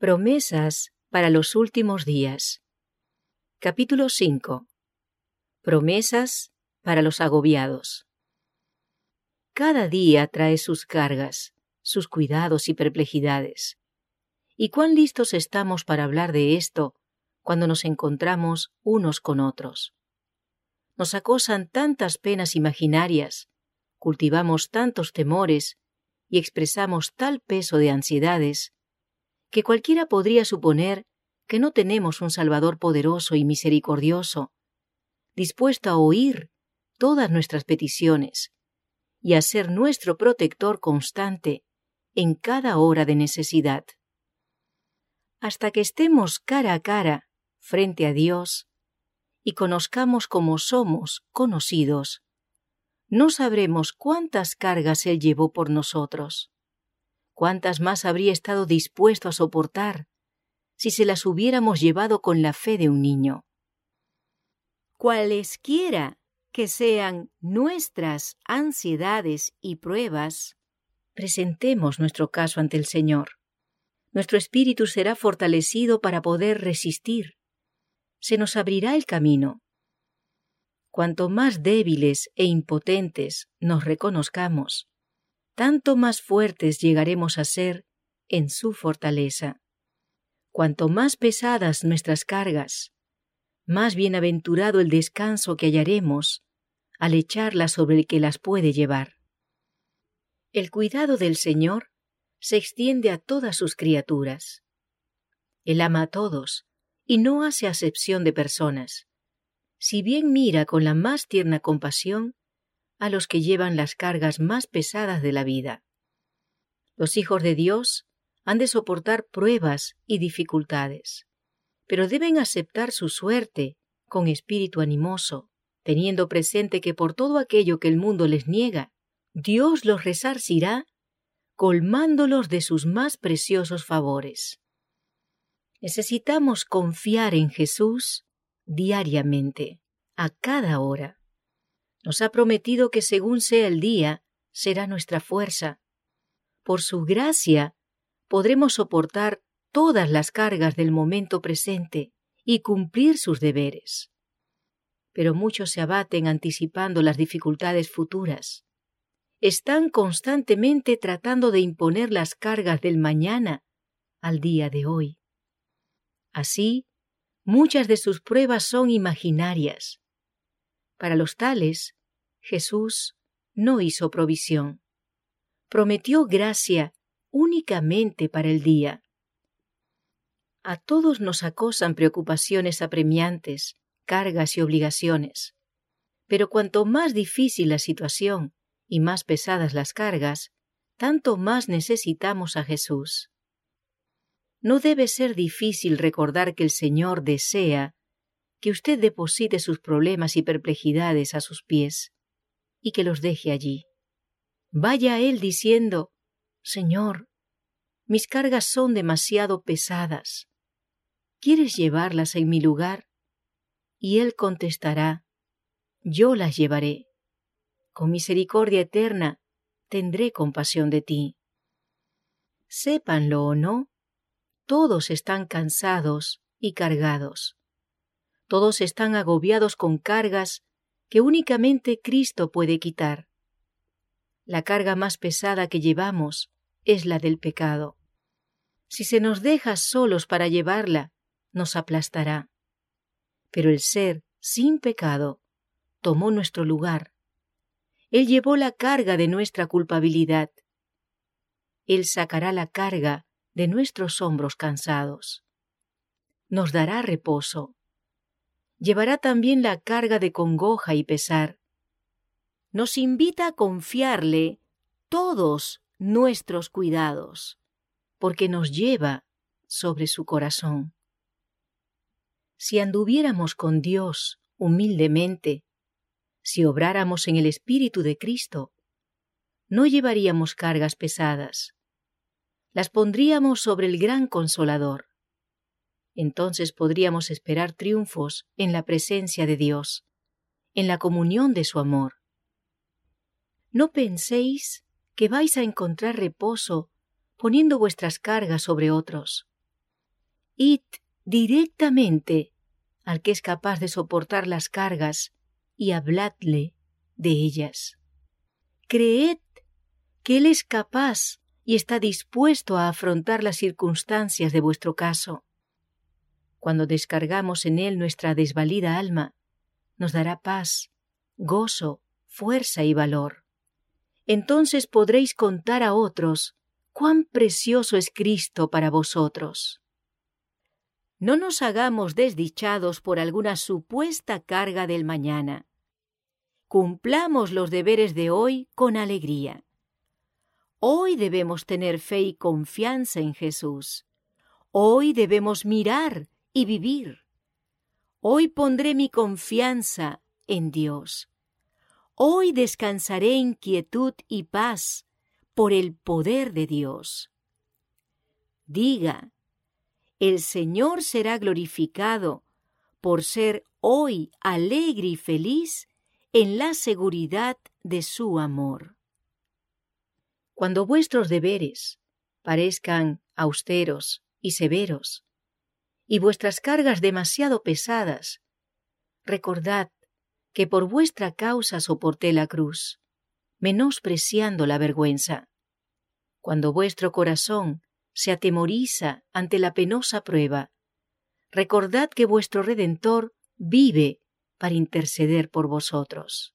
Promesas para los últimos días. Capítulo 5. Promesas para los agobiados. Cada día trae sus cargas, sus cuidados y perplejidades. ¿Y cuán listos estamos para hablar de esto cuando nos encontramos unos con otros? Nos acosan tantas penas imaginarias, cultivamos tantos temores y expresamos tal peso de ansiedades que cualquiera podría suponer que no tenemos un Salvador poderoso y misericordioso, dispuesto a oír todas nuestras peticiones y a ser nuestro protector constante en cada hora de necesidad. Hasta que estemos cara a cara frente a Dios y conozcamos como somos conocidos, no sabremos cuántas cargas Él llevó por nosotros cuántas más habría estado dispuesto a soportar si se las hubiéramos llevado con la fe de un niño. Cualesquiera que sean nuestras ansiedades y pruebas, presentemos nuestro caso ante el Señor. Nuestro espíritu será fortalecido para poder resistir. Se nos abrirá el camino. Cuanto más débiles e impotentes nos reconozcamos, tanto más fuertes llegaremos a ser en su fortaleza. Cuanto más pesadas nuestras cargas, más bienaventurado el descanso que hallaremos al echarlas sobre el que las puede llevar. El cuidado del Señor se extiende a todas sus criaturas. Él ama a todos y no hace acepción de personas. Si bien mira con la más tierna compasión a los que llevan las cargas más pesadas de la vida. Los hijos de Dios han de soportar pruebas y dificultades, pero deben aceptar su suerte con espíritu animoso, teniendo presente que por todo aquello que el mundo les niega, Dios los resarcirá colmándolos de sus más preciosos favores. Necesitamos confiar en Jesús diariamente, a cada hora nos ha prometido que según sea el día, será nuestra fuerza. Por su gracia, podremos soportar todas las cargas del momento presente y cumplir sus deberes. Pero muchos se abaten anticipando las dificultades futuras. Están constantemente tratando de imponer las cargas del mañana al día de hoy. Así, muchas de sus pruebas son imaginarias, para los tales, Jesús no hizo provisión. Prometió gracia únicamente para el día. A todos nos acosan preocupaciones apremiantes, cargas y obligaciones. Pero cuanto más difícil la situación y más pesadas las cargas, tanto más necesitamos a Jesús. No debe ser difícil recordar que el Señor desea que usted deposite sus problemas y perplejidades a sus pies y que los deje allí. Vaya a él diciendo, Señor, mis cargas son demasiado pesadas. ¿Quieres llevarlas en mi lugar? Y él contestará, Yo las llevaré. Con misericordia eterna tendré compasión de ti. Sépanlo o no, todos están cansados y cargados todos están agobiados con cargas que únicamente Cristo puede quitar. La carga más pesada que llevamos es la del pecado. Si se nos deja solos para llevarla, nos aplastará. Pero el ser sin pecado tomó nuestro lugar. Él llevó la carga de nuestra culpabilidad. Él sacará la carga de nuestros hombros cansados. Nos dará reposo llevará también la carga de congoja y pesar. Nos invita a confiarle todos nuestros cuidados, porque nos lleva sobre su corazón. Si anduviéramos con Dios humildemente, si obráramos en el Espíritu de Cristo, no llevaríamos cargas pesadas, las pondríamos sobre el gran consolador entonces podríamos esperar triunfos en la presencia de Dios, en la comunión de su amor. No penséis que vais a encontrar reposo poniendo vuestras cargas sobre otros. id directamente al que es capaz de soportar las cargas y habladle de ellas. Creed que Él es capaz y está dispuesto a afrontar las circunstancias de vuestro caso. Cuando descargamos en Él nuestra desvalida alma, nos dará paz, gozo, fuerza y valor. Entonces podréis contar a otros cuán precioso es Cristo para vosotros. No nos hagamos desdichados por alguna supuesta carga del mañana. Cumplamos los deberes de hoy con alegría. Hoy debemos tener fe y confianza en Jesús. Hoy debemos mirar y vivir. Hoy pondré mi confianza en Dios. Hoy descansaré en quietud y paz por el poder de Dios. Diga, el Señor será glorificado por ser hoy alegre y feliz en la seguridad de su amor. Cuando vuestros deberes parezcan austeros y severos, y vuestras cargas demasiado pesadas, recordad que por vuestra causa soporté la cruz, menospreciando la vergüenza. Cuando vuestro corazón se atemoriza ante la penosa prueba, recordad que vuestro Redentor vive para interceder por vosotros.